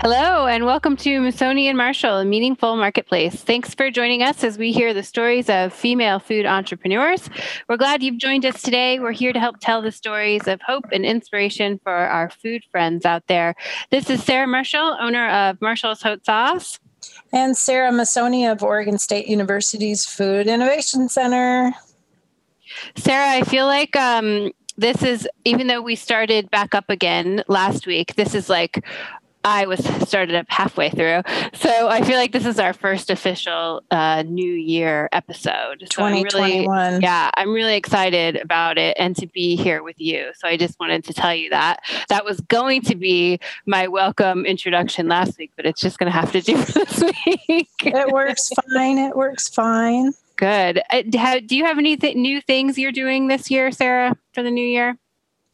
Hello, and welcome to Masoni and Marshall, a meaningful marketplace. Thanks for joining us as we hear the stories of female food entrepreneurs. We're glad you've joined us today. We're here to help tell the stories of hope and inspiration for our food friends out there. This is Sarah Marshall, owner of Marshall's Hot Sauce. And Sarah Masoni of Oregon State University's Food Innovation Center. Sarah, I feel like um, this is, even though we started back up again last week, this is like I was started up halfway through. So I feel like this is our first official uh, New Year episode. So 2021. I'm really, yeah, I'm really excited about it and to be here with you. So I just wanted to tell you that. That was going to be my welcome introduction last week, but it's just going to have to do for this week. it works fine. It works fine. Good. Uh, do you have any th- new things you're doing this year, Sarah, for the new year?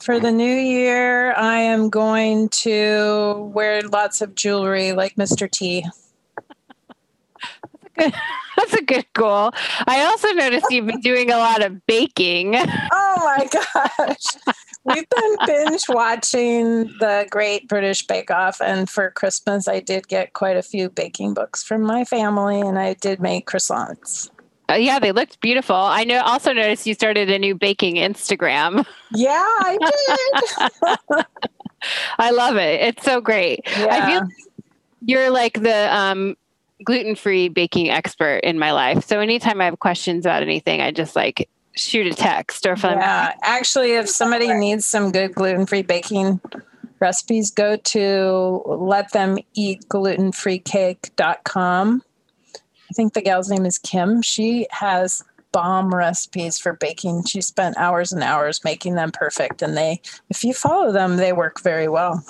For the new year, I am going to wear lots of jewelry like Mr. T. That's a good goal. I also noticed you've been doing a lot of baking. Oh my gosh. We've been binge watching the Great British Bake Off. And for Christmas, I did get quite a few baking books from my family, and I did make croissants. Uh, yeah, they looked beautiful. I know. Also noticed you started a new baking Instagram. Yeah, I did. I love it. It's so great. Yeah. I feel you're like the um, gluten-free baking expert in my life. So anytime I have questions about anything, I just like shoot a text or if I'm Yeah, actually if somebody needs some good gluten-free baking recipes, go to letthemeatglutenfreecake.com think the gal's name is Kim. She has bomb recipes for baking. She spent hours and hours making them perfect. And they, if you follow them, they work very well.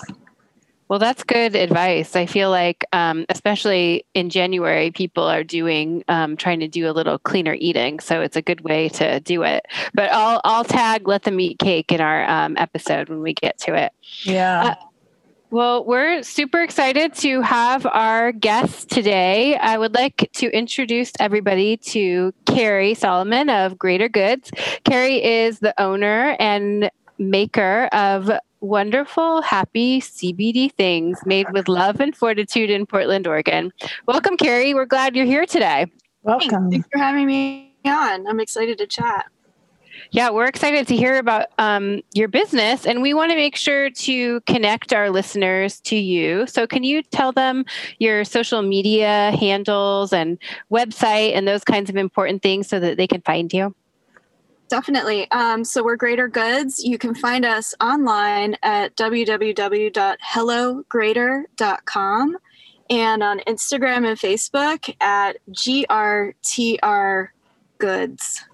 Well, that's good advice. I feel like, um, especially in January, people are doing um, trying to do a little cleaner eating, so it's a good way to do it. But I'll I'll tag "Let Them Eat Cake" in our um, episode when we get to it. Yeah. Uh, well, we're super excited to have our guest today. I would like to introduce everybody to Carrie Solomon of Greater Goods. Carrie is the owner and maker of wonderful, happy CBD things made with love and fortitude in Portland, Oregon. Welcome, Carrie. We're glad you're here today. Welcome. Thanks for having me on. I'm excited to chat. Yeah, we're excited to hear about um, your business, and we want to make sure to connect our listeners to you. So, can you tell them your social media handles and website and those kinds of important things so that they can find you? Definitely. Um, so, we're Greater Goods. You can find us online at www.hellogreater.com and on Instagram and Facebook at GRTR Goods.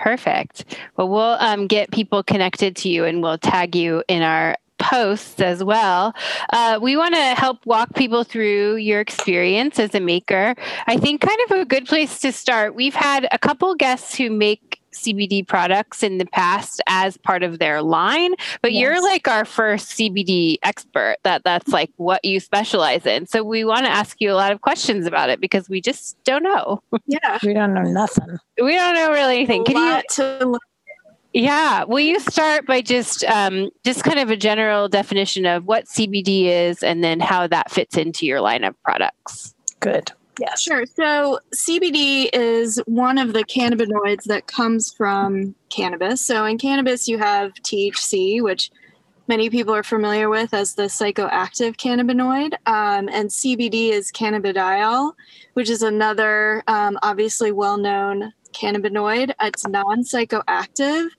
Perfect. Well, we'll um, get people connected to you and we'll tag you in our posts as well. Uh, we want to help walk people through your experience as a maker. I think kind of a good place to start. We've had a couple guests who make CBD products in the past as part of their line, but yes. you're like our first CBD expert that that's like what you specialize in. So we want to ask you a lot of questions about it because we just don't know. Yeah. we don't know nothing. We don't know really anything. Can you to yeah, will you start by just um, just kind of a general definition of what CBD is, and then how that fits into your line of products? Good. Yeah, sure. So CBD is one of the cannabinoids that comes from cannabis. So in cannabis, you have THC, which many people are familiar with as the psychoactive cannabinoid, um, and CBD is cannabidiol, which is another um, obviously well-known cannabinoid. It's non psychoactive.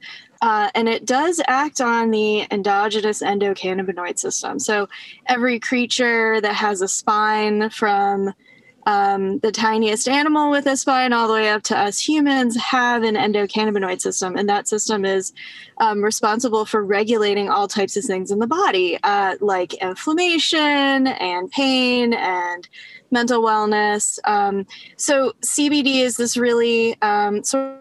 Uh, and it does act on the endogenous endocannabinoid system. So, every creature that has a spine, from um, the tiniest animal with a spine all the way up to us humans, have an endocannabinoid system. And that system is um, responsible for regulating all types of things in the body, uh, like inflammation and pain and mental wellness. Um, so CBD is this really um, sort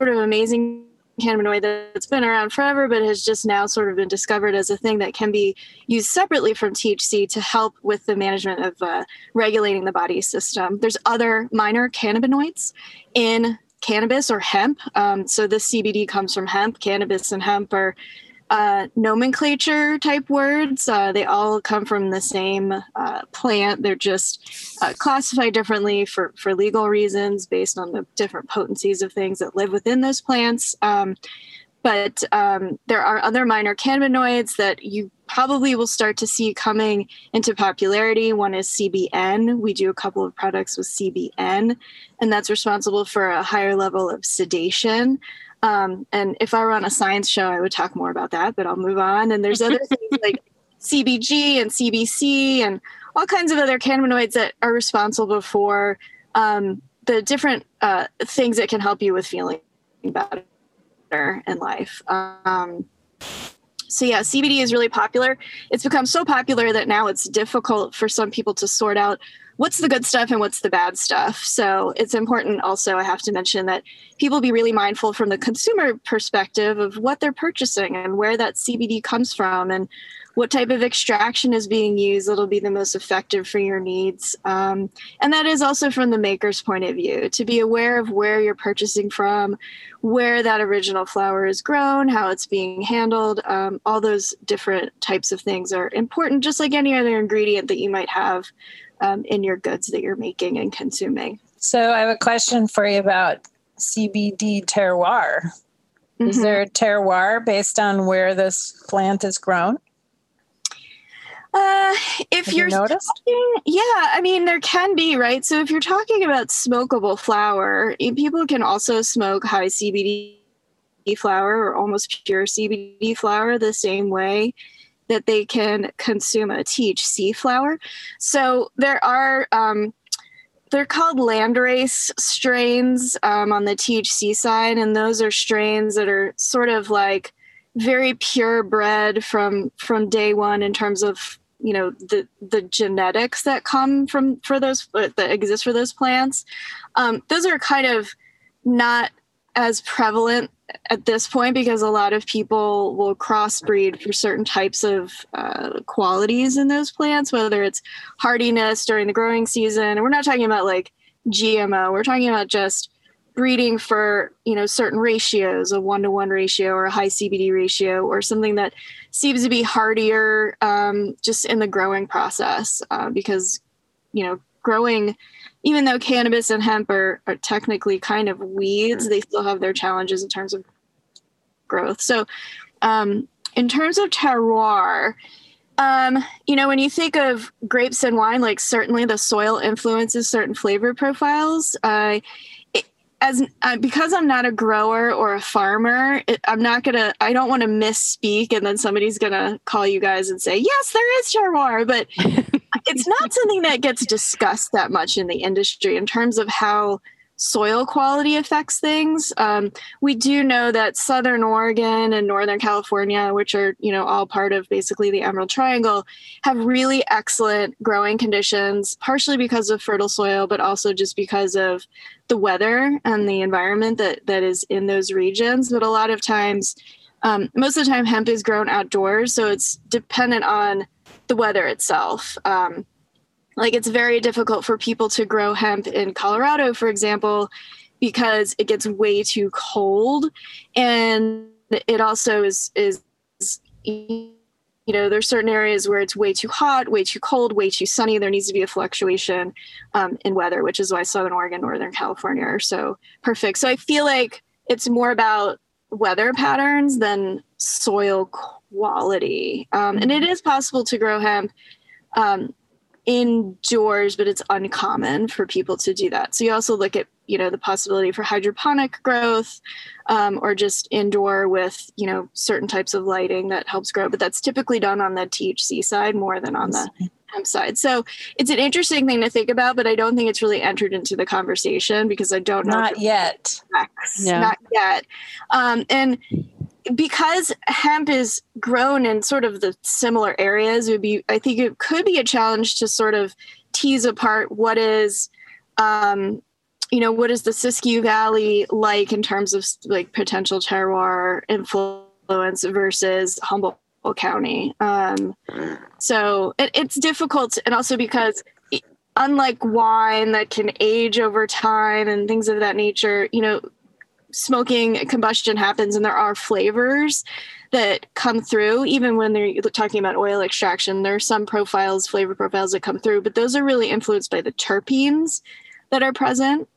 of amazing cannabinoid that's been around forever, but has just now sort of been discovered as a thing that can be used separately from THC to help with the management of uh, regulating the body system. There's other minor cannabinoids in cannabis or hemp. Um, so this CBD comes from hemp. Cannabis and hemp are uh, nomenclature type words. Uh, they all come from the same uh, plant. They're just uh, classified differently for, for legal reasons based on the different potencies of things that live within those plants. Um, but um, there are other minor cannabinoids that you probably will start to see coming into popularity. One is CBN. We do a couple of products with CBN, and that's responsible for a higher level of sedation. Um, and if I were on a science show, I would talk more about that, but I'll move on. And there's other things like CBG and CBC and all kinds of other cannabinoids that are responsible for um, the different uh, things that can help you with feeling better in life. Um, so yeah, CBD is really popular. It's become so popular that now it's difficult for some people to sort out what's the good stuff and what's the bad stuff. So it's important also, I have to mention that people be really mindful from the consumer perspective of what they're purchasing and where that CBD comes from and what type of extraction is being used that'll be the most effective for your needs. Um, and that is also from the maker's point of view to be aware of where you're purchasing from, where that original flower is grown, how it's being handled. Um, all those different types of things are important, just like any other ingredient that you might have um, in your goods that you're making and consuming. So I have a question for you about CBD terroir. Mm-hmm. Is there a terroir based on where this plant is grown? Uh, if Have you're you noticed? talking, yeah, I mean there can be right. So if you're talking about smokable flower, people can also smoke high CBD flower or almost pure CBD flower the same way that they can consume a THC flower. So there are um, they're called landrace strains um, on the THC side, and those are strains that are sort of like very purebred from from day one in terms of you know the the genetics that come from for those that exist for those plants. Um, those are kind of not as prevalent at this point because a lot of people will crossbreed for certain types of uh, qualities in those plants, whether it's hardiness during the growing season. And we're not talking about like GMO, we're talking about just breeding for you know certain ratios a one to one ratio or a high cbd ratio or something that seems to be hardier um, just in the growing process uh, because you know growing even though cannabis and hemp are, are technically kind of weeds, they still have their challenges in terms of growth. So, um, in terms of terroir, um, you know, when you think of grapes and wine, like certainly the soil influences certain flavor profiles. Uh, as uh, because I'm not a grower or a farmer, it, I'm not gonna. I don't want to misspeak, and then somebody's gonna call you guys and say, "Yes, there is terroir," but it's not something that gets discussed that much in the industry in terms of how soil quality affects things. Um, we do know that Southern Oregon and Northern California, which are you know all part of basically the Emerald Triangle, have really excellent growing conditions, partially because of fertile soil, but also just because of the weather and the environment that that is in those regions. But a lot of times, um, most of the time, hemp is grown outdoors, so it's dependent on the weather itself. Um, like it's very difficult for people to grow hemp in Colorado, for example, because it gets way too cold, and it also is is you know there's certain areas where it's way too hot way too cold way too sunny. There needs to be a fluctuation um, in weather which is why southern oregon northern california are so perfect. So i feel like it's more about weather patterns than soil quality um, and it is possible to grow hemp um, indoors, but it's uncommon for people to do that. So you also look at, you know, the possibility for hydroponic growth um, or just indoor with, you know, certain types of lighting that helps grow. But that's typically done on the THC side more than on the hemp side. So it's an interesting thing to think about, but I don't think it's really entered into the conversation because I don't know. Not yet. No. Not yet. Um, and because hemp is grown in sort of the similar areas, it would be I think it could be a challenge to sort of tease apart what is um, you know, what is the Siskiyou Valley like in terms of like potential terroir influence versus Humboldt County. Um, so it, it's difficult, and also because unlike wine that can age over time and things of that nature, you know, smoking combustion happens and there are flavors that come through even when they're talking about oil extraction there are some profiles flavor profiles that come through but those are really influenced by the terpenes that are present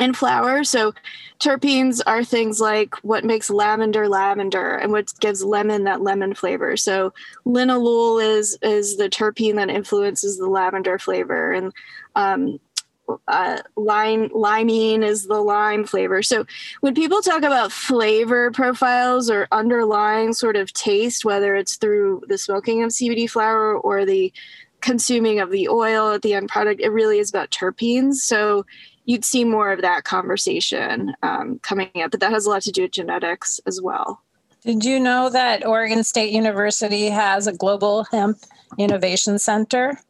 in flower so terpenes are things like what makes lavender lavender and what gives lemon that lemon flavor. So linalool is is the terpene that influences the lavender flavor and um, uh, lime limonene is the lime flavor. So when people talk about flavor profiles or underlying sort of taste, whether it's through the smoking of CBD flower or the consuming of the oil at the end product, it really is about terpenes. So you'd see more of that conversation um, coming up, but that has a lot to do with genetics as well. Did you know that Oregon State University has a global hemp innovation center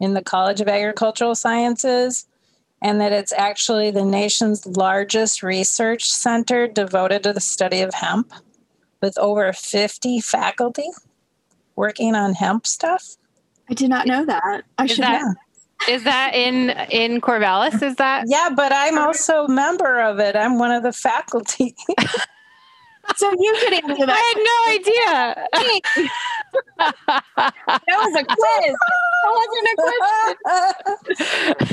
in the College of Agricultural Sciences? And that it's actually the nation's largest research center devoted to the study of hemp with over 50 faculty working on hemp stuff. I did not know that. I is should that, know. Is that in in Corvallis? Is that? Yeah, but I'm also a member of it. I'm one of the faculty. so you could answer that. I had no idea. that was a quiz. That wasn't a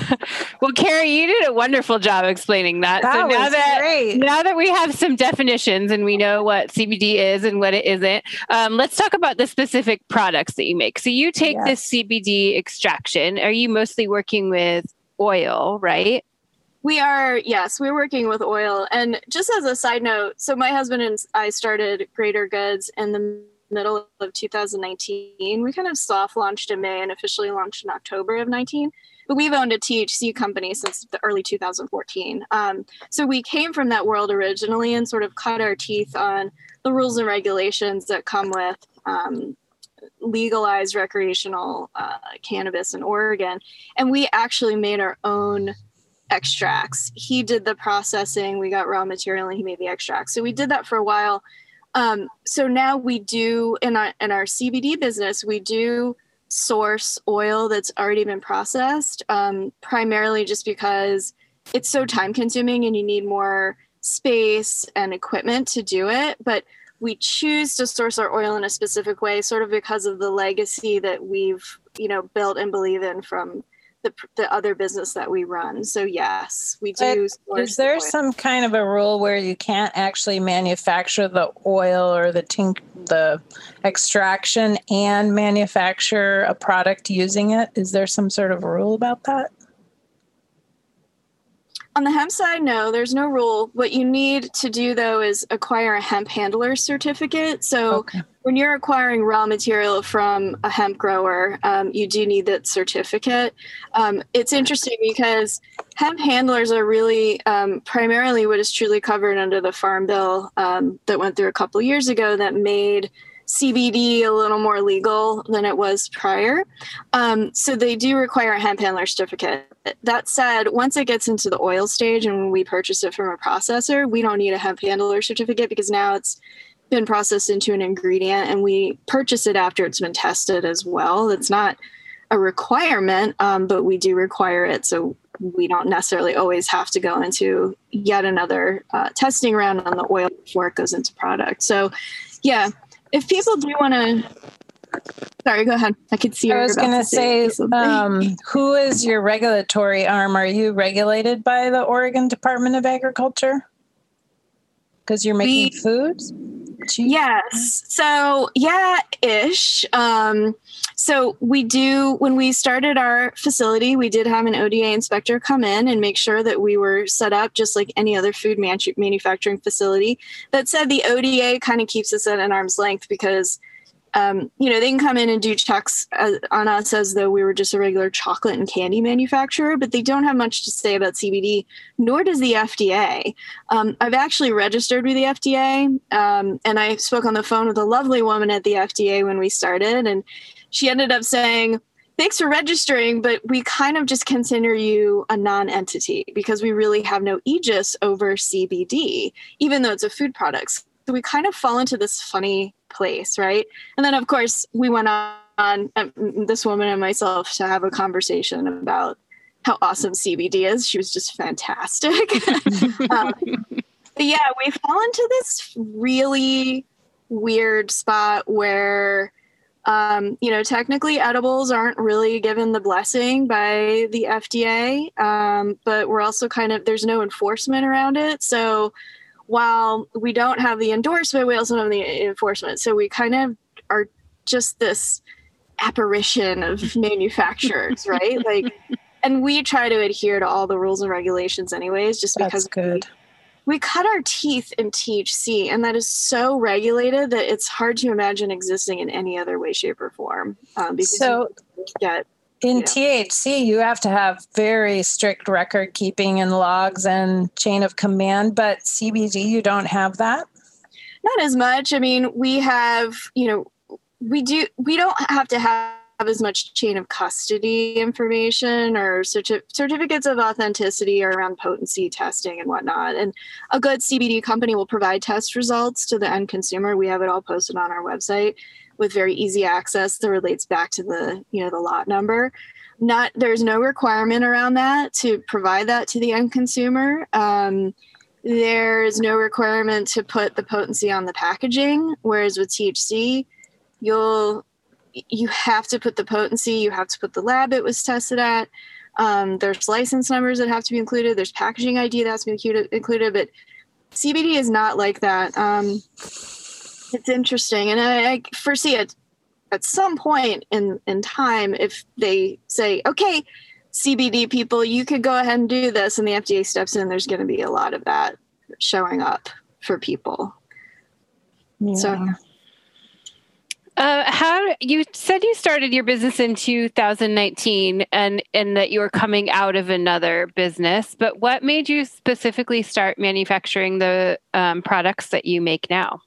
question. well, Carrie, you did a wonderful job explaining that. that so now that great. now that we have some definitions and we know what CBD is and what it isn't, um, let's talk about the specific products that you make. So you take yes. this CBD extraction. Are you mostly working with oil, right? We are, yes, we're working with oil. And just as a side note, so my husband and I started Greater Goods in the middle of 2019. We kind of soft launched in May and officially launched in October of 19. But we've owned a THC company since the early 2014. Um, so we came from that world originally and sort of cut our teeth on the rules and regulations that come with um, legalized recreational uh, cannabis in Oregon. And we actually made our own extracts. He did the processing, we got raw material, and he made the extracts. So we did that for a while. Um, so now we do in our in our CBD business, we do source oil that's already been processed, um, primarily just because it's so time consuming and you need more space and equipment to do it. But we choose to source our oil in a specific way, sort of because of the legacy that we've you know built and believe in from the, the other business that we run. So yes, we do. Is there the some kind of a rule where you can't actually manufacture the oil or the tink the extraction and manufacture a product using it? Is there some sort of rule about that? On the hemp side, no, there's no rule. What you need to do though is acquire a hemp handler certificate. So okay. When you're acquiring raw material from a hemp grower, um, you do need that certificate. Um, it's interesting because hemp handlers are really um, primarily what is truly covered under the Farm Bill um, that went through a couple years ago that made CBD a little more legal than it was prior. Um, so they do require a hemp handler certificate. That said, once it gets into the oil stage and we purchase it from a processor, we don't need a hemp handler certificate because now it's been processed into an ingredient and we purchase it after it's been tested as well. It's not a requirement, um, but we do require it. So we don't necessarily always have to go into yet another uh, testing round on the oil before it goes into product. So, yeah, if people do want to Sorry, go ahead. I could see. I was going to say, um, who is your regulatory arm? Are you regulated by the Oregon Department of Agriculture? Because you're making we, foods. Yes. So yeah, ish. Um, So we do when we started our facility, we did have an ODA inspector come in and make sure that we were set up just like any other food manufacturing facility. That said, the ODA kind of keeps us at an arm's length because um, you know, they can come in and do checks as, uh, on us as though we were just a regular chocolate and candy manufacturer, but they don't have much to say about CBD, nor does the FDA. Um, I've actually registered with the FDA, um, and I spoke on the phone with a lovely woman at the FDA when we started, and she ended up saying, Thanks for registering, but we kind of just consider you a non entity because we really have no aegis over CBD, even though it's a food product. So we kind of fall into this funny place, right? And then, of course, we went on, um, this woman and myself, to have a conversation about how awesome CBD is. She was just fantastic. um, yeah, we fall into this really weird spot where, um, you know, technically edibles aren't really given the blessing by the FDA, um, but we're also kind of, there's no enforcement around it. So, while we don't have the endorsement, we also have the enforcement. So we kind of are just this apparition of manufacturers, right? Like, and we try to adhere to all the rules and regulations, anyways, just because good. We, we cut our teeth in THC, and that is so regulated that it's hard to imagine existing in any other way, shape, or form. Um, because so, get in Yeah. THC, you have to have very strict record keeping and logs and chain of command, but CBD, you don't have that. not as much. I mean, we have, you know, we do, we don't have to have as much chain of custody information or certi- certificates of authenticity or around potency testing and whatnot. And a good CBD company will provide test results to the end consumer. We have it all posted on our website with very easy access that relates back to the, you know, the lot number. Not there's no requirement around that to provide that to the end consumer. Um, there's no requirement to put the potency on the packaging whereas with thc you'll you have to put the potency you have to put the lab it was tested at um, there's license numbers that have to be included there's packaging id that has to be included, included but cbd is not like that um, it's interesting and i, I foresee it at some point in in time if they say okay CBD people, you could go ahead and do this, and the FDA steps in. There's going to be a lot of that showing up for people. So, Uh, how you said you started your business in 2019 and and that you were coming out of another business, but what made you specifically start manufacturing the um, products that you make now?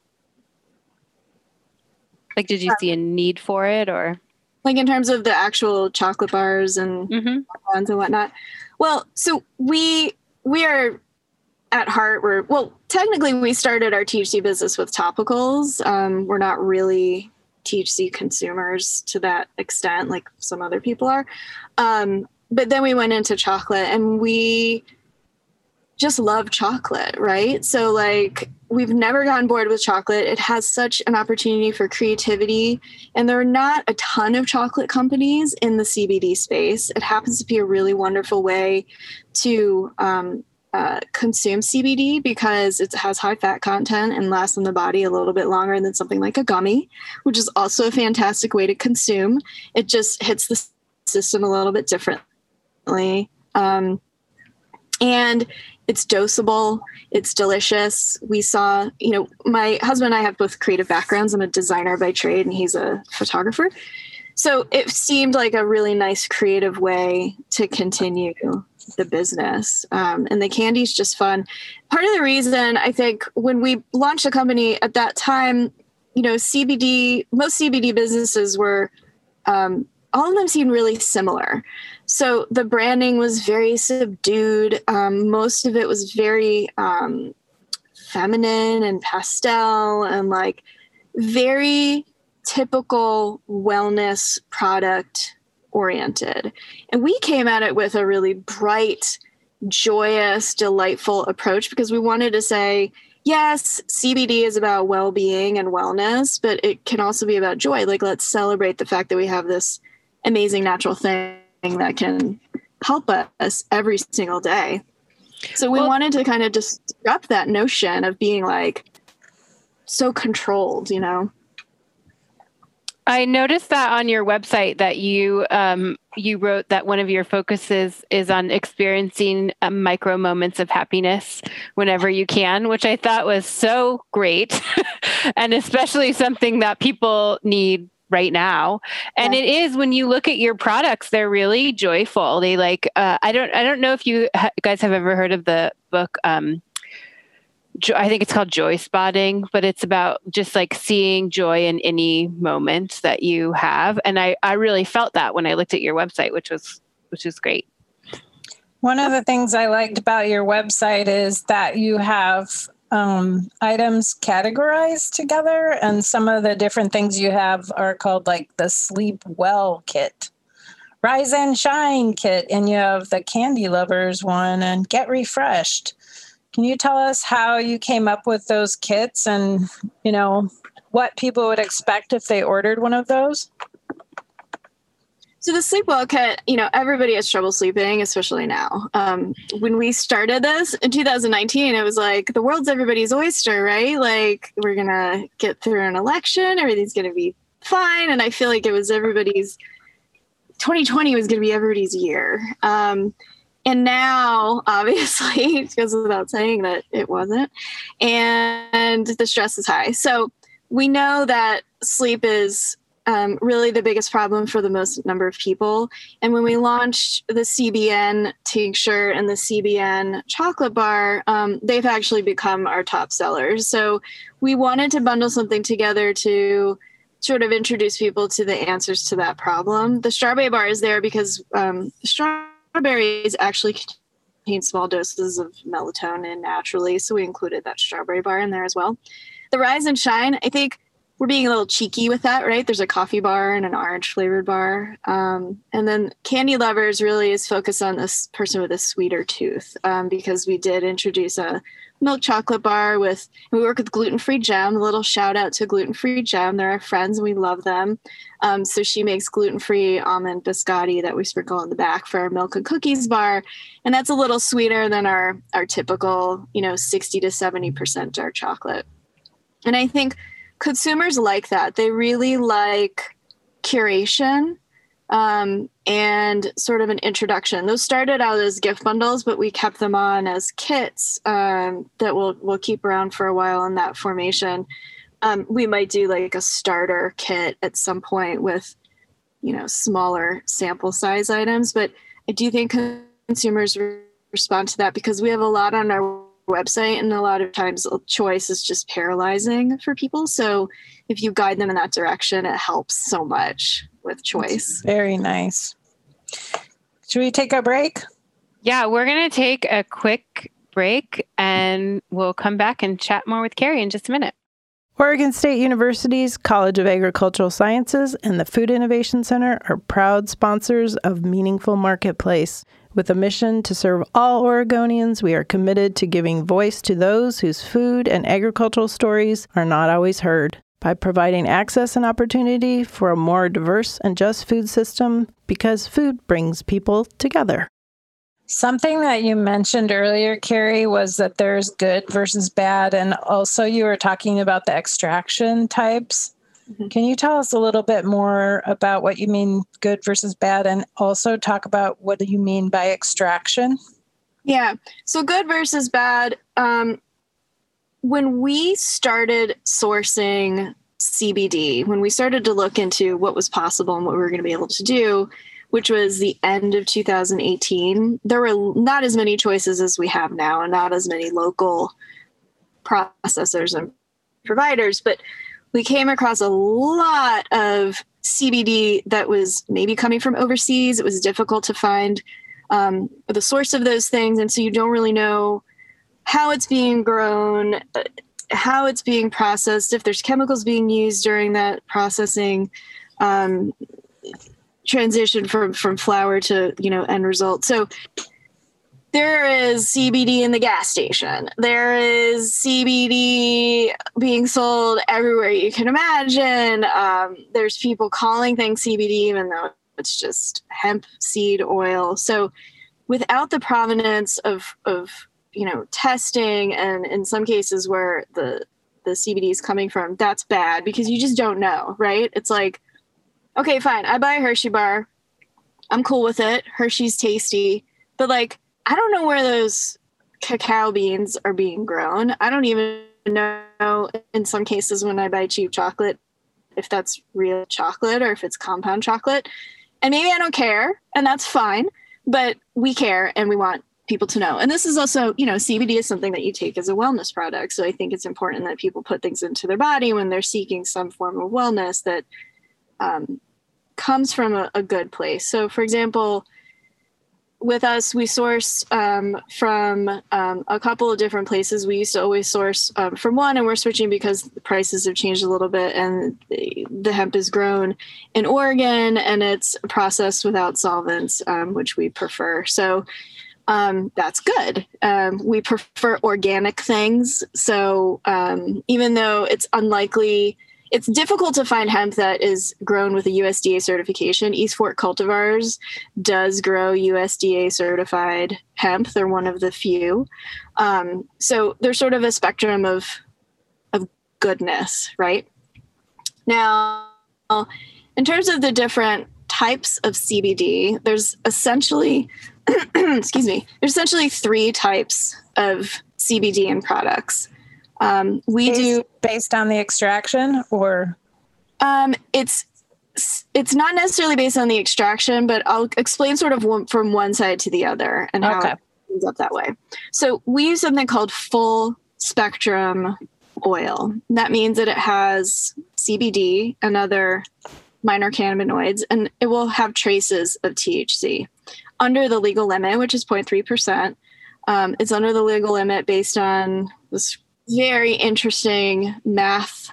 Like, did you see a need for it, or? like in terms of the actual chocolate bars and Mm-hmm. and whatnot. Well, so we we are at heart we're well technically we started our THC business with topicals. Um, we're not really THC consumers to that extent like some other people are. Um, but then we went into chocolate and we just love chocolate, right? So like we've never gotten bored with chocolate. It has such an opportunity for creativity and there are not a ton of chocolate companies in the CBD space. It happens to be a really wonderful way to um, uh, consume CBD because it has high fat content and lasts in the body a little bit longer than something like a gummy, which is also a fantastic way to consume. It just hits the system a little bit differently. Um, and it's dosable. It's delicious. We saw you know my husband and i have both creative backgrounds. I'm a designer by trade and he's a photographer. So it seemed like a really nice creative way to continue the business. Um, and the candy's just fun. Part of the reason i think when we launched the company at that time you know cbd most cbd businesses were um, all of them seemed really similar so the branding was very subdued. Um, most of it was very um, feminine and pastel and like very typical wellness product oriented. And we came at it with a really bright, joyous, delightful approach because we wanted to say, yes, CBD is about well being and wellness, but it can also be about joy. Like, let's celebrate the fact that we have this amazing natural thing that can help us every single day. So we Well- wanted to kind of disrupt that notion of being like so controlled, you know. I noticed that on your website that you um, you wrote that one of your focuses is on experiencing uh, micro moments of happiness whenever you can, which I thought was so great, and especially something that people need right now. And yeah. it is when you look at your products, they're really joyful. They like uh, I don't I don't know if you guys have ever heard of the book. Um, I think it's called joy spotting, but it's about just like seeing joy in any moment that you have. And I, I really felt that when I looked at your website, which was which is great. One of the things I liked about your website is that you have um, items categorized together, and some of the different things you have are called like the Sleep Well kit, Rise and Shine kit, and you have the Candy Lovers one and Get Refreshed. Can you tell us how you came up with those kits and, you know, what people would expect if they ordered one of those? So the sleep well kit, you know, everybody has trouble sleeping, especially now. Um, when we started this in 2019, it was like the world's everybody's oyster, right? Like we're gonna get through an election, everything's gonna be fine, and I feel like it was everybody's. 2020 was gonna be everybody's year. Um, and now obviously it goes without saying that it wasn't and the stress is high so we know that sleep is um, really the biggest problem for the most number of people. And when we launched the cbn tincture and the cbn chocolate bar um, they've actually become our top sellers. So we wanted to bundle something together to sort of introduce people to the answers to that problem. The strawberry bar is there because um, strawberries actually contain small doses of melatonin naturally, so we included that strawberry bar in there as well. The Rise and Shine, I think we're being a little cheeky with that, right? There's a coffee bar and an orange flavored bar. Um, and then Candy Lovers really is focused on this person with a sweeter tooth um, because we did introduce a milk chocolate bar with we work with gluten free gem a little shout out to gluten free gem they're our friends and we love them um, so she makes gluten free almond biscotti that we sprinkle on the back for our milk and cookies bar and that's a little sweeter than our our typical you know 60 to 70 percent dark chocolate and i think consumers like that they really like curation um, and sort of an introduction. Those started out as gift bundles, but we kept them on as kits um, that we'll we'll keep around for a while in that formation. Um, we might do like a starter kit at some point with, you know, smaller sample size items. But I do think consumers respond to that because we have a lot on our website, and a lot of times choice is just paralyzing for people. So if you guide them in that direction, it helps so much with choice. very nice. Should we take a break? Yeah, we're going to take a quick break and we'll come back and chat more with Carrie in just a minute. Oregon State University's College of Agricultural Sciences and the Food Innovation Center are proud sponsors of Meaningful Marketplace. With a mission to serve all Oregonians, we are committed to giving voice to those whose food and agricultural stories are not always heard by providing access and opportunity for a more diverse and just food system because food brings people together. Something that you mentioned earlier, Carrie, was that there's good versus bad. And also, you were talking about the extraction types. Mm-hmm. Can you tell us a little bit more about what you mean good versus bad? And also talk about what do you mean by extraction? Yeah. So, good versus bad. Um, when we started sourcing CBD, when we started to look into what was possible and what we were going to be able to do, which was the end of 2018, there were not as many choices as we have now, and not as many local processors and providers. But we came across a lot of CBD that was maybe coming from overseas. It was difficult to find um, the source of those things, and so you don't really know how it's being grown, uh, how it's being processed, if there's chemicals being used during that processing um, transition from from flower to you know end result. So there is CBD in the gas station. There is CBD being sold everywhere you can imagine. Um, there's people calling things CBD even though it's just hemp seed oil. So without the provenance of of you know testing and in some cases where the the CBD is coming from, that's bad because you just don't know, right? It's like okay, fine. I buy a Hershey bar. I'm cool with it. Hershey's tasty. But like, I don't know where those cacao beans are being grown. I don't even know in some cases when I buy cheap chocolate if that's real chocolate or if it's compound chocolate. And maybe I don't care, and that's fine, but we care and we want people to know. And this is also, you know, CBD is something that you take as a wellness product. So I think it's important that people put things into their body when they're seeking some form of wellness that um, comes from a, a, good place. So, for example, with us, we source um, from um, a couple of different places. We used to always source um, from one, and we're switching because the prices have changed a little bit, and the, the hemp is grown in Oregon, and it's processed without solvents, um, which we prefer. So um, that's good. Um, we prefer organic things. So even though it's unlikely it's difficult to find hemp that is grown with a USDA certification. East Fork Cultivars does grow USDA certified hemp. They're one of the few. Um, so there's sort of a spectrum of of goodness, right? Now, in terms of the different types of CBD, there's essentially excuse me, there's essentially three types of CBD in products. Um, we based, do based on the extraction, or um, it's it's not necessarily based on the extraction, but I'll explain sort of one, from one side to the other and how okay. it ends up that way. So we use something called full spectrum oil. That means that it has CBD and other minor cannabinoids, and it will have traces of THC under the legal limit, which is 0.3%. Um, it's under the legal limit based on this very interesting math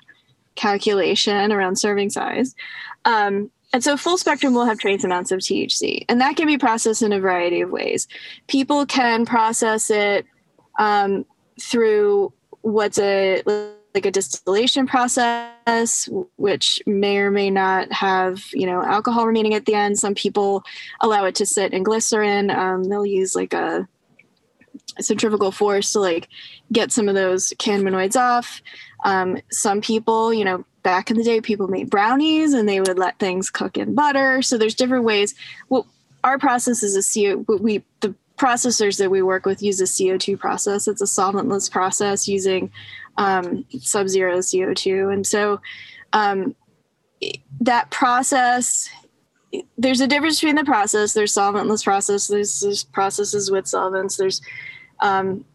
calculation around serving size. Um, and so full spectrum will have trace amounts of THC, and that can be processed in a variety of ways. People can process it um, through what's a like a distillation process, which may or may not have you know alcohol remaining at the end. Some people allow it to sit in glycerin. Um, they'll use like a centrifugal force to like get some of those cannabinoids off. Um, some people, you know, back in the day, people made brownies and they would let things cook in butter. So there's different ways. Well, our process is a CO. We the processors that we work with use a CO2 process. It's a solventless process using um, sub-zero CO2, and so um, that process there's a difference between the process. There's solventless process. There's, there's processes with solvents. There's um,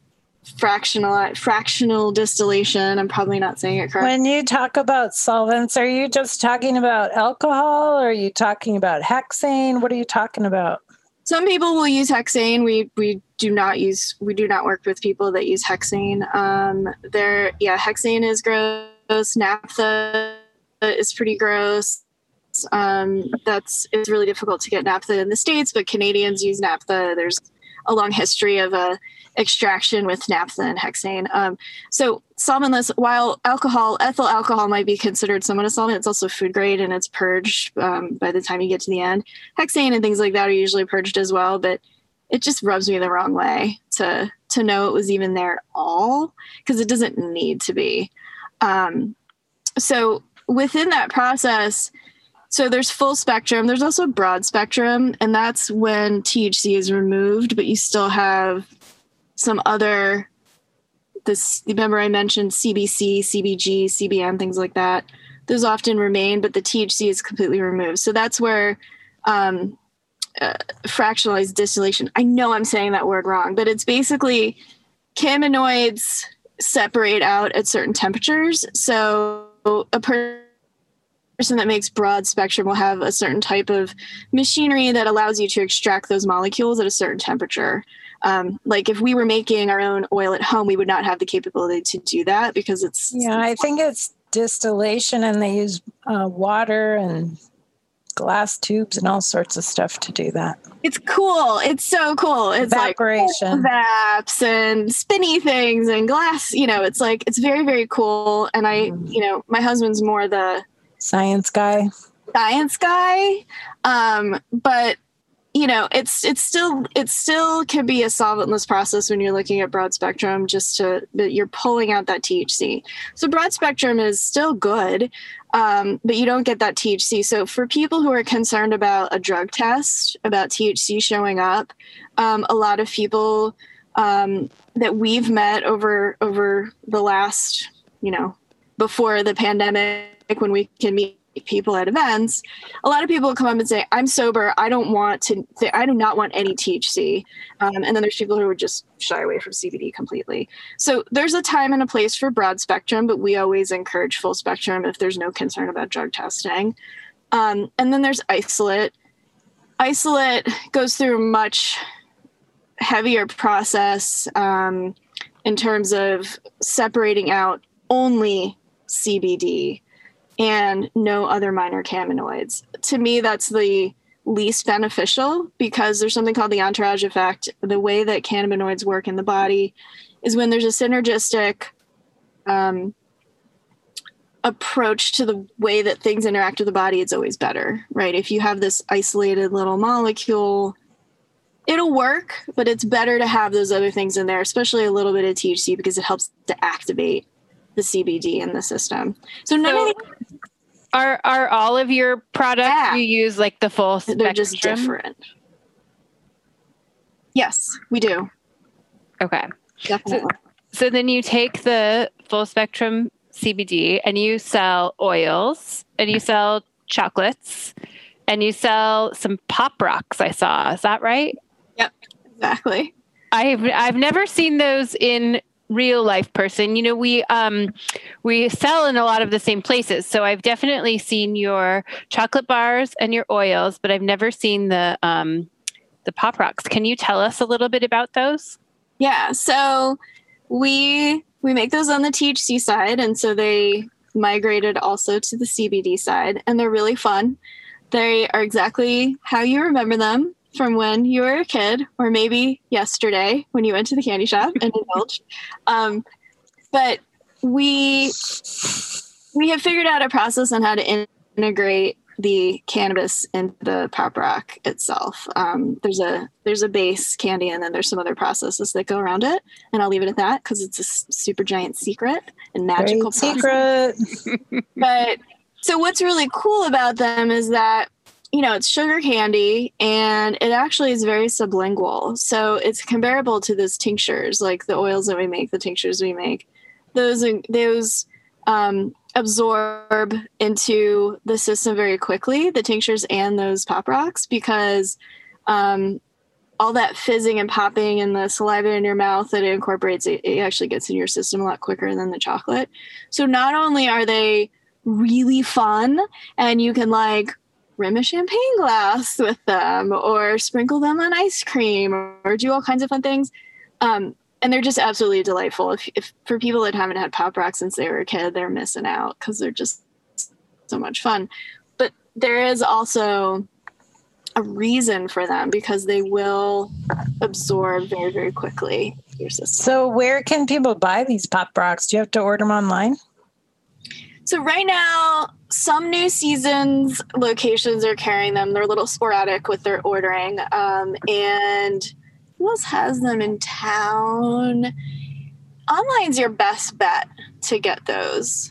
fractional fractional distillation. I'm probably not saying it correctly. When you talk about solvents, are you just talking about alcohol? Or are you talking about hexane? What are you talking about? Some people will use hexane. We we do not use we do not work with people that use hexane. Um, there, yeah, hexane is gross. Naphtha is pretty gross. Um, that's it's really difficult to get naphtha in the states, but Canadians use naphtha. There's a long history of a extraction with naphtha and hexane. Um, so solventless, while alcohol, ethyl alcohol might be considered somewhat a solvent, it's also food grade and it's purged um, by the time you get to the end. Hexane and things like that are usually purged as well, but it just rubs me the wrong way to to know it was even there at all because it doesn't need to be. Um, so within that process, so there's full spectrum. There's also broad spectrum, and that's when THC is removed, but you still have some other this remember I mentioned CBC, CBG, CBN, things like that. Those often remain, but the THC is completely removed. So that's where um, uh, fractionalized distillation. I know I'm saying that word wrong, but it's basically cannabinoids separate out at certain temperatures. So a person that makes broad spectrum will have a certain type of machinery that allows you to extract those molecules at a certain temperature. Um, like if we were making our own oil at home, we would not have the capability to do that because it's. Yeah, I think it's distillation and they use uh, water and glass tubes and all sorts of stuff to do that. It's cool. It's so cool. It's Evaporation. like vaps and spinny things and glass. You know, it's like it's very very cool. And I, mm. you know, my husband's more the science guy. Science guy, um, but you know it's it's still it still can be a solventless process when you're looking at broad spectrum just to but you're pulling out that thc so broad spectrum is still good um, but you don't get that thc so for people who are concerned about a drug test about thc showing up um, a lot of people um, that we've met over over the last you know before the pandemic when we can meet people at events, a lot of people come up and say, "I'm sober. I don't want to. I do not want any THC." Um, and then there's people who would just shy away from CBD completely. So there's a time and a place for broad spectrum, but we always encourage full spectrum if there's no concern about drug testing. Um, and then there's isolate. Isolate goes through a much heavier process um, in terms of separating out only CBD and no other minor cannabinoids. To me, that's the least beneficial because there's something called the entourage effect. The way that cannabinoids work in the body is when there's a synergistic um, approach to the way that things interact with the body, it's always better, right? If you have this isolated little molecule, it'll work, but it's better to have those other things in there, especially a little bit of THC because it helps to activate the CBD in the system. So none so, of the are are all of your products yeah. you use like the full spectrum? They're just different. Yes, we do. Okay. Definitely. So, so then you take the full spectrum CBD and you sell oils and you sell chocolates and you sell some pop rocks I saw. Is that right? Yep, exactly. I've I've never seen those in real life person. You know we um we sell in a lot of the same places. So i've definitely seen your chocolate bars and your oils but i've never seen the um the pop rocks. Can you tell us a little bit about those? Yeah so we we make those on the thc side and so they migrated also to the cbd side and they're really fun. They are exactly how you remember them from when you were a kid, or maybe yesterday when you went to the candy shop and indulged. Um, but we we have figured out a process on how to integrate the cannabis into the pop rock itself. Um, there's a there's a base candy, and then there's some other processes that go around it. And I'll leave it at that because it's a super giant secret and magical secret. but so what's really cool about them is that you know, it's sugar candy and it actually is very sublingual. So it's comparable to those tinctures, like the oils that we make, the tinctures we make. Those those um, absorb into the system very quickly, the tinctures and those pop rocks, because um, all that fizzing and popping and the saliva in your mouth that it incorporates, it, it actually gets in your system a lot quicker than the chocolate. So not only are they really fun and you can like rim a champagne glass with them or sprinkle them on ice cream or, do all kinds of fun things. Um, and they're just absolutely delightful. If, if for people that haven't had pop rocks since they were a kid, they're missing out because they're just so much fun. But there is also a reason for them because they will absorb very, very quickly your system. So, where can people buy these pop rocks? Do you have to order them online? So right now, some new seasons locations are carrying them. They're a little sporadic with their ordering. Um, and who else has them in town? Online's your best bet to get those.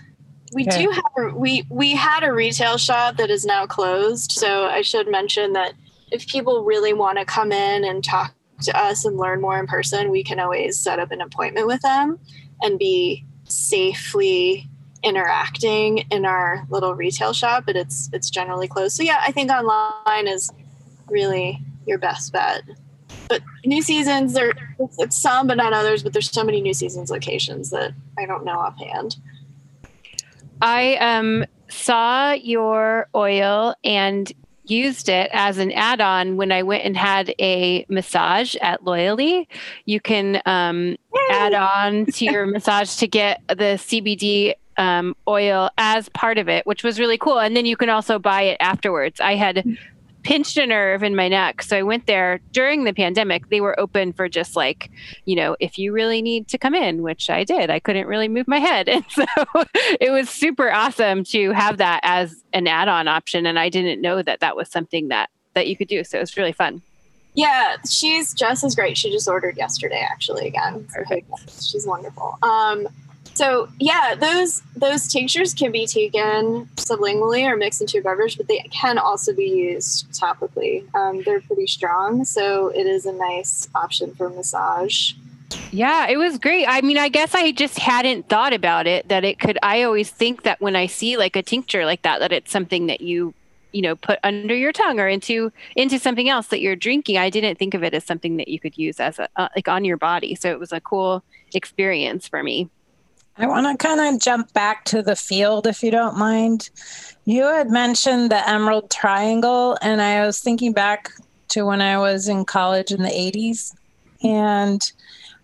We okay. do have a, we we had a retail shop that is now closed. So I should mention that if people really want to come in and talk to us and learn more in person, we can always set up an appointment with them and be safely interacting in our little retail shop, but it's it's generally closed. So yeah, I think online is really your best bet. But new seasons, there it's some, but not others. But there's so many new seasons locations that I don't know offhand. I um, saw your oil and used it as an add-on when I went and had a massage at Loyally. You can um, add on to your massage to get the CBD um, oil as part of it, which was really cool. And then you can also buy it afterwards. I had pinched a nerve in my neck. So I went there during the pandemic. They were open for just like, you know, if you really need to come in, which I did. I couldn't really move my head. And so it was super awesome to have that as an add on option. And I didn't know that that was something that, that you could do. So it was really fun. Yeah, she's just as great. She just ordered yesterday, actually. Again, Perfect. she's wonderful. Um, so yeah, those those tinctures can be taken sublingually or mixed into a beverage, but they can also be used topically. Um, they're pretty strong, so it is a nice option for massage. Yeah, it was great. I mean, I guess I just hadn't thought about it that it could. I always think that when I see like a tincture like that, that it's something that you, you know, put under your tongue or into into something else that you're drinking. I didn't think of it as something that you could use as a uh, like on your body. So it was a cool experience for me. I want to kind of jump back to the field, if you don't mind. You had mentioned the Emerald Triangle, and I was thinking back to when I was in college in the 80s and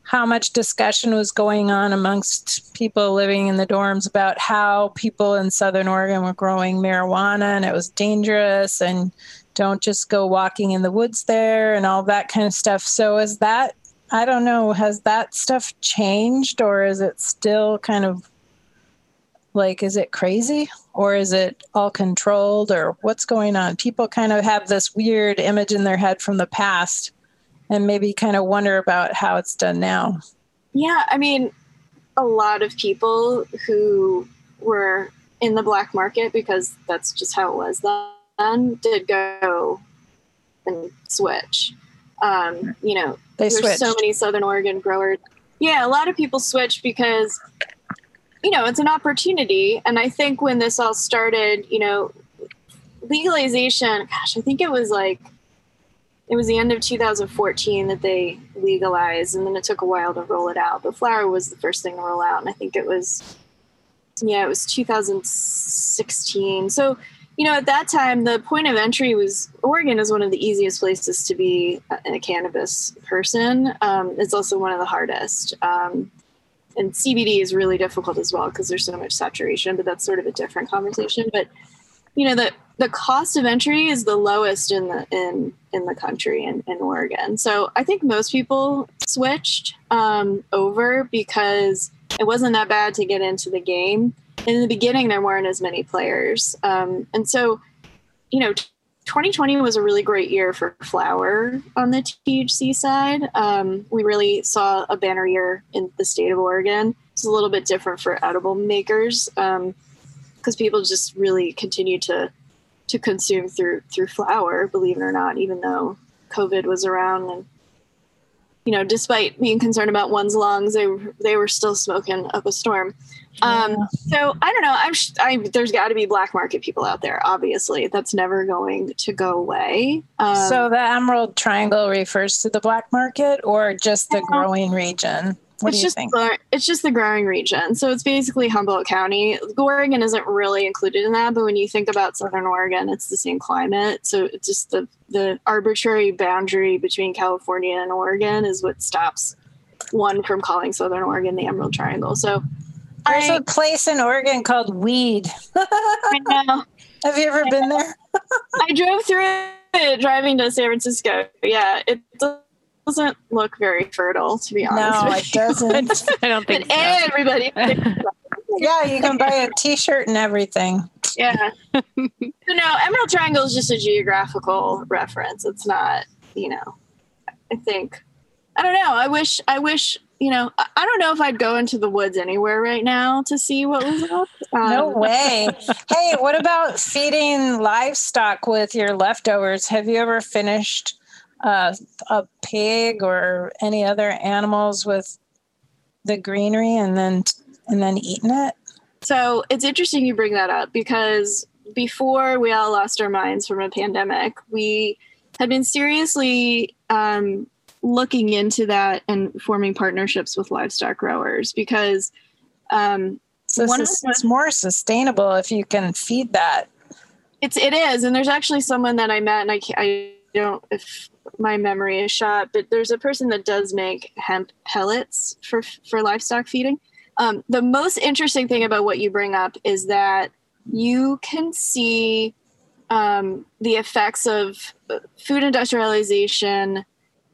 how much discussion was going on amongst people living in the dorms about how people in Southern Oregon were growing marijuana and it was dangerous and don't just go walking in the woods there and all that kind of stuff. So, is that I don't know, has that stuff changed or is it still kind of like, is it crazy or is it all controlled or what's going on? People kind of have this weird image in their head from the past and maybe kind of wonder about how it's done now. Yeah, I mean, a lot of people who were in the black market because that's just how it was then did go and switch. Um, you know, They there's switched. so many Southern Oregon growers. Yeah, a lot of people switch because, you know, it's an opportunity. And I think when this all started, you know, legalization, gosh, I think it was like, it was the end of 2014 that they legalized, and then it took a while to roll it out. But flower was the first thing to roll out, and I think it was, yeah, it was 2016. So, you know, at that time, the point of entry was Oregon is one of the easiest places to be a, cannabis person. Um, it's also one of the hardest. Um, and CBD is really difficult as well because there's so much saturation, but that's sort of a different conversation. But you know, the the cost of entry is the lowest in the in in the country in, in Oregon. So I think most people switched um, over because it wasn't that bad to get into the game. In the beginning, there weren't as many players, um, and so you know, 2020 was a really great year for flower on the THC side. Um, we really saw a banner year in the state of Oregon. It's a little bit different for edible makers because people just really continue to to consume through through flower, believe it or not, even though COVID was around and you know, despite being concerned about one's lungs, they they were still smoking up a storm. Um, so I don't know. I'm sh- I, there's got to be black market people out there. Obviously, that's never going to go away. Um, so the Emerald Triangle refers to the black market or just the Yeah. growing region? What it's do you just think? the- it's just the growing region. So it's basically Humboldt County. Oregon isn't really included in that, but when you think about Southern Oregon, it's the same climate. So it's just the the arbitrary boundary between California and Oregon is what stops one from calling Southern Oregon the Emerald Triangle. So There's I, a place in Oregon called Weed. I know. Have you ever been there? I drove through it driving to San Francisco. Yeah, it doesn't look very fertile, to be honest. No, it doesn't. I don't think so. everybody, yeah, you can buy a T-shirt and everything. yeah. so no, Emerald Triangle is just a geographical reference. It's not, you know. I think, I don't know. I wish, I wish, you know, I don't know if I'd go into the woods anywhere right now to see what was up. No Um, way. hey, what about feeding livestock with your leftovers? Have you ever finished uh, a pig or any other animals with the greenery and then and then eating it? So it's interesting you bring that up because before we all lost our minds from a pandemic, we had been seriously um, looking into that and forming partnerships with livestock growers because um, So One it's, it's more sustainable if you can feed that. it's it is, and there's actually someone that I met, and I I don't if my memory is shot, but there's a person that does make hemp pellets for for livestock feeding. Um, the most interesting thing about what you bring up is that you can see um, the effects of food industrialization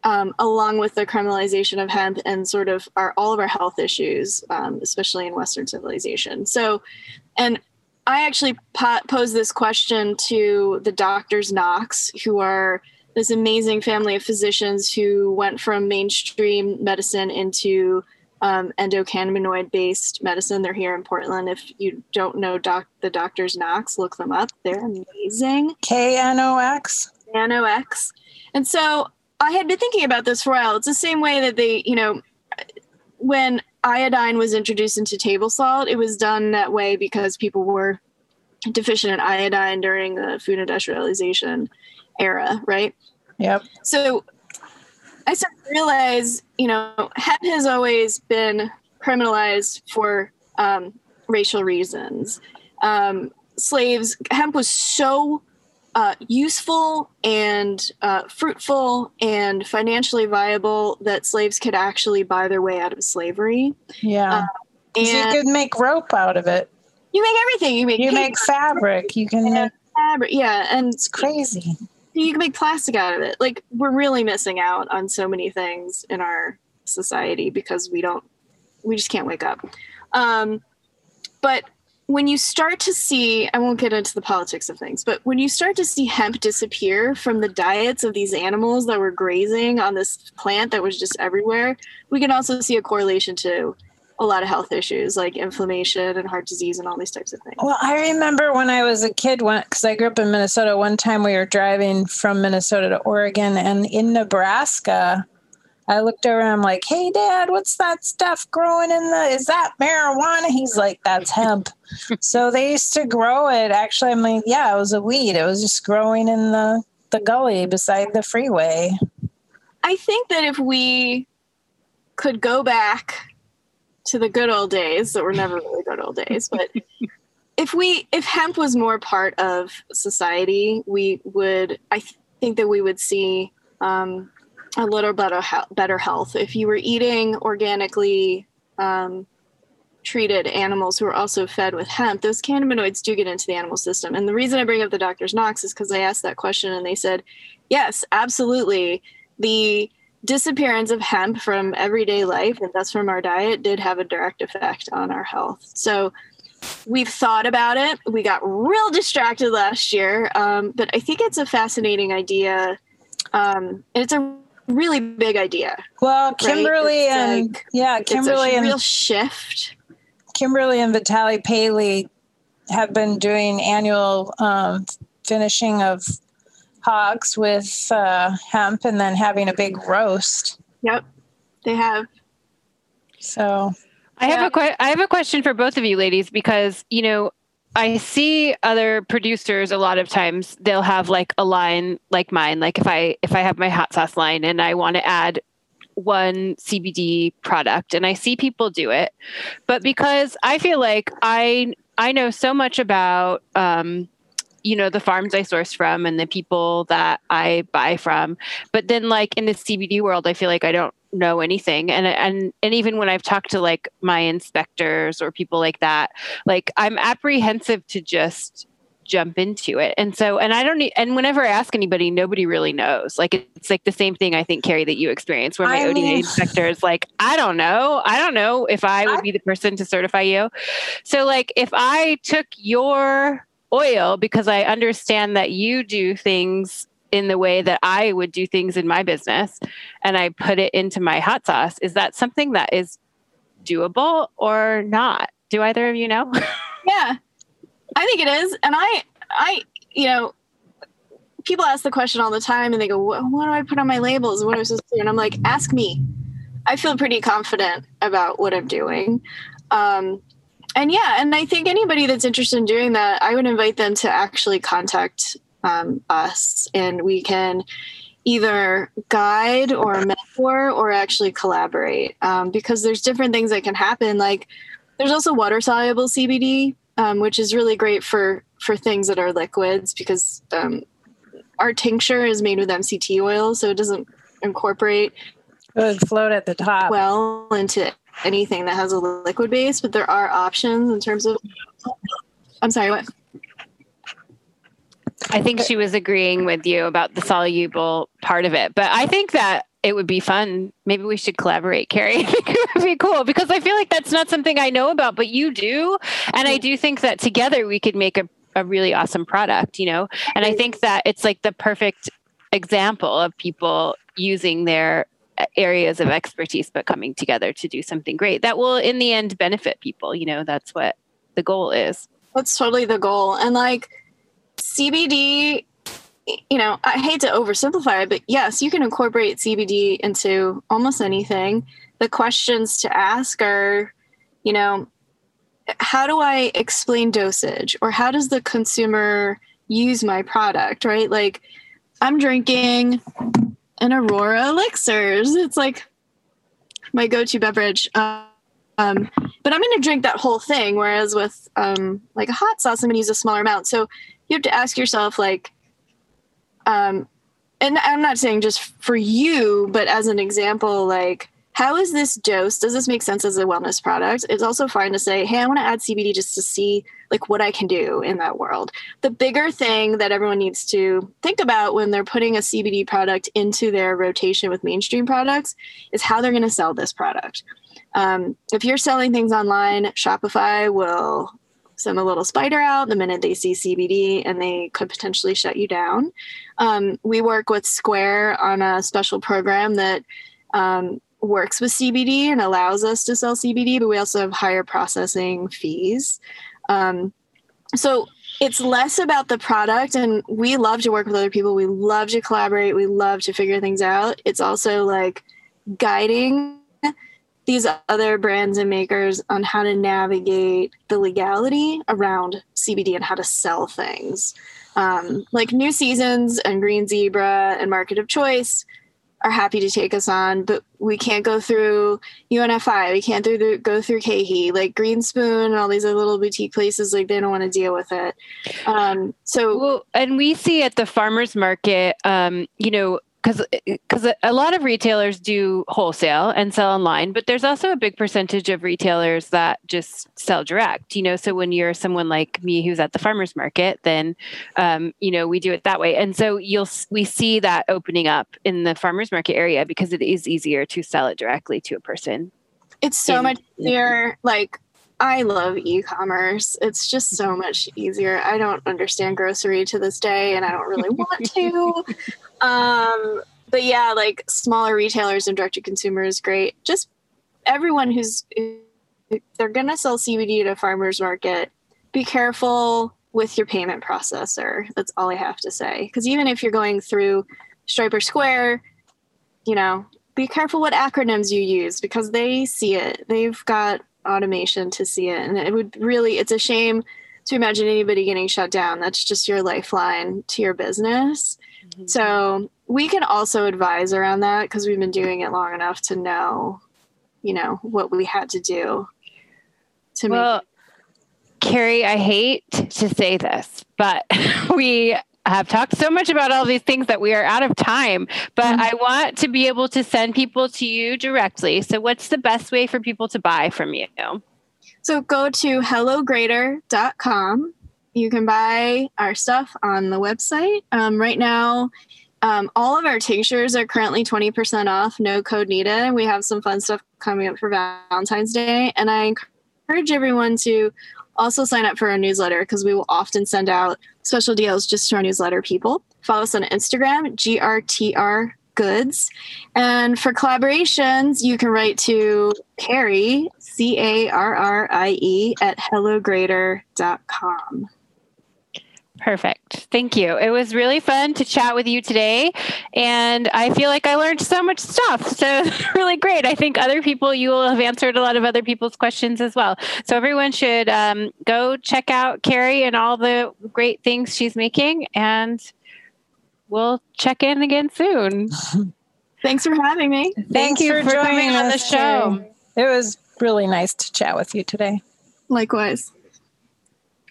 um, along with the criminalization of hemp and sort of our all of our health issues, um, especially in Western civilization. So, and I actually po- posed this question to the doctors Knox, who are this amazing family of physicians who went from mainstream medicine into um, endocannabinoid based medicine. They're here in Portland. If you don't know doc, the doctors Knox, look them up. They're amazing. K N O X. Nano X. And so I had been thinking about this for a while. It's the same way that they, you know, when iodine was introduced into table salt, it was done that way because people were deficient in iodine during the food industrialization era, right? Yep. So I started to realize, you know, hemp has always been criminalized for um, racial reasons. Um, slaves, hemp was so uh, useful and uh, fruitful and financially viable that slaves could actually buy their way out of slavery. Yeah. Uh, and you could make rope out of it. You make everything. You make you make fabric. You can make fabric. Yeah, and it's crazy. You can make plastic out of it. Like we're really missing out on so many things in our society because we don't. We just can't wake up. Um, but when you start to see, I won't get into the politics of things, but when you start to see hemp disappear from the diets of these animals that were grazing on this plant that was just everywhere, we can also see a correlation to a lot of health issues like inflammation and heart disease and all these types of things. Well, I remember when I was a kid, because I grew up in Minnesota, one time we were driving from Minnesota to Oregon, and in Nebraska, I looked over and I'm like, hey, dad, what's that stuff growing in the, is that marijuana? He's like, that's hemp. so they used to grow it. Actually, I'm like, yeah, it was a weed. It was just growing in the, the gully beside the freeway. I think that if we could go back to the good old days that were never really good old days, but if we, if hemp was more part of society, we would, I think that we would see, um, a little better better health. If you were eating organically um, treated animals who are also fed with hemp, those cannabinoids do get into the animal system. And the reason I bring up the doctor's Knox is because I asked that question and they said, yes, absolutely. The disappearance of hemp from everyday life and thus from our diet did have a direct effect on our health. So we've thought about it. We got real distracted last year, um, but I think it's a fascinating idea. Um, it's a really big idea. Well, Kimberly right? and like, yeah, Kimberly and real shift. Kimberly and Vitaly Paley have been doing annual um, finishing of hogs with uh, hemp and then having a big roast. Yep, they have. So I have yeah. a I have a question for both of you ladies because you know I see other producers a lot of times they'll have like a line like mine like if I if I have my hot sauce line and I want to add one CBD product and I see people do it. But because I feel like I I know so much about um you know the farms I source from and the people that I buy from but then like in the CBD world I feel like I don't know anything. And and and even when i've talked to like my inspectors or people like that like i'm apprehensive to just jump into it. And so and i don't need and whenever i ask anybody nobody really knows. Like it's like the same thing i think carrie that you experience where my I mean, oda inspector is like i don't know. I don't know if i would be the person to certify you. So like if i took your oil because i understand that you do things in the way that I would do things in my business and I put it into my hot sauce, is that something that is doable or not? Do either of you know? yeah. I think it is. And I I you know, people ask the question all the time and they go, what, do I put on my labels? What am I supposed to do? And I'm like, ask me. I feel pretty confident about what I'm doing. Um, and yeah, and I think anybody that's interested in doing that, I would invite them to actually contact um, us, and we can either guide or mentor or actually collaborate um, because there's different things that can happen. Like there's also water soluble CBD, um, which is really great for for things that are liquids because um, our tincture is made with MCT oil, so it doesn't incorporate. It would float at the top well into anything that has a liquid base, but there are options in terms of. I'm sorry, what? I think she was agreeing with you about the soluble part of it. But I think that it would be fun. Maybe we should collaborate, Carrie. it would be cool because I feel like that's not something I know about, but you do. And I do think that together we could make a, a really awesome product, you know? And I think that it's like the perfect example of people using their uh, areas of expertise but coming together to do something great that will in the end benefit people you know that's what the goal is that's totally the goal and like cbd you know i hate to oversimplify it but yes you can incorporate cbd into almost anything the questions to ask are you know how do i explain dosage or how does the consumer use my product right like i'm drinking an Aurora Elixirs. It's like my go-to beverage. Um, but I'm going to drink that whole thing. Whereas with um, like a hot sauce, I'm going to use a smaller amount. So you have to ask yourself, like, um, and I'm not saying just for you, but as an example, like, how is this dose? Does this make sense as a wellness product? It's also fine to say, hey, I want to add CBD just to see like what I can do in that world. The bigger thing that everyone needs to think about when they're putting a CBD product into their rotation with mainstream products is how they're going to sell this product. Um, if you're selling things online, Shopify will send a little spider out the minute they see CBD and they could potentially shut you down. Um, we work with Square on a special program that um, works with CBD and allows us to sell CBD, but we also have higher processing fees. Um, so it's less about the product, and we love to work with other people. We love to collaborate. We love to figure things out. It's also like guiding these other brands and makers on how to navigate the legality around CBD and how to sell things. Um, like New Seasons and Green Zebra and Market of Choice are happy to take us on, but we can't go through UNFI. We can't through go through KeHE, like Green Spoon and all these other little boutique places. Like they don't want to deal with it. Um, so, well, and we see at the farmers market, um, you know, because because a lot of retailers do wholesale and sell online but there's also a big percentage of retailers that just sell direct you know? So when you're someone like me who's at the farmers market then um, you know we do it that way. And so you'll we see that opening up in the farmers market area because it is easier to sell it directly to a person. It's so in, much easier like I love e-commerce. It's just so much easier. I don't understand grocery to this day and I don't really want to. Um, but yeah, like smaller retailers and direct to consumer is great. Just everyone who's they're gonna sell CBD at a farmer's market, be careful with your payment processor. That's all I have to say. Because even if you're going through Stripe or Square, you know, be careful what acronyms you use because they see it. They've got automation to see it, and it would really. It's a shame to imagine anybody getting shut down. That's just your lifeline to your business. Mm-hmm. So we can also advise around that because we've been doing it long enough to know, you know, what we had to do to well, make. Carrie, I hate to say this, but we have talked so much about all these things that we are out of time, but mm-hmm. I want to be able to send people to you directly. So, what's the best way for people to buy from you? So, go to hellograder.com you can buy our stuff on the website. Um, right now, um, all of our tinctures are currently 20% off, no code needed. We have some fun stuff coming up for Valentine's Day. And I encourage everyone to also sign up for our newsletter because we will often send out special deals just to our newsletter people. Follow us on Instagram, GRTR Goods. And for collaborations, you can write to Carrie, C A R R I E, at hellograder.com. Perfect. Thank you. It was really fun to chat with you today. And I feel like I learned so much stuff. So really great. I think other people, you will have answered a lot of other people's questions as well. So everyone should um, go check out Carrie and all the great things she's making. And we'll check in again soon. Thanks for having me. Thank Thanks you for, for joining on the show. It was really nice to chat with you today. Likewise.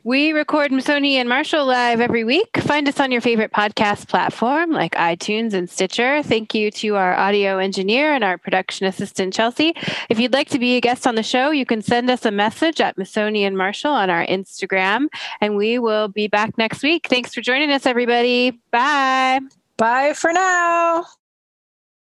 We record Masoni and Marshall live every week. Find us on your favorite podcast platform like iTunes and Stitcher. Thank you to our audio engineer and our production assistant, Chelsea. If you'd like to be a guest on the show, you can send us a message at Masoni and Marshall on our Instagram, and we will be back next week. Thanks for joining us, everybody. Bye. Bye for now.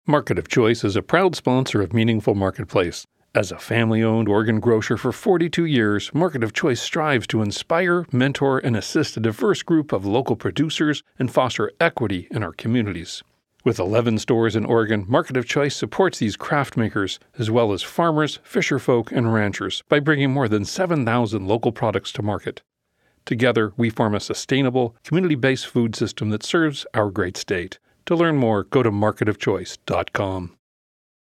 Market of Choice is a proud sponsor of Meaningful Marketplace As a family owned Oregon grocer for 42 years, Market of Choice strives to inspire, mentor, and assist a diverse group of local producers and foster equity in our communities. With 11 stores in Oregon, Market of Choice supports these craft makers, as well as farmers, fisherfolk, and ranchers, by bringing more than 7,000 local products to market. Together, we form a sustainable, community based food system that serves our great state. To learn more, go to marketofchoice.com.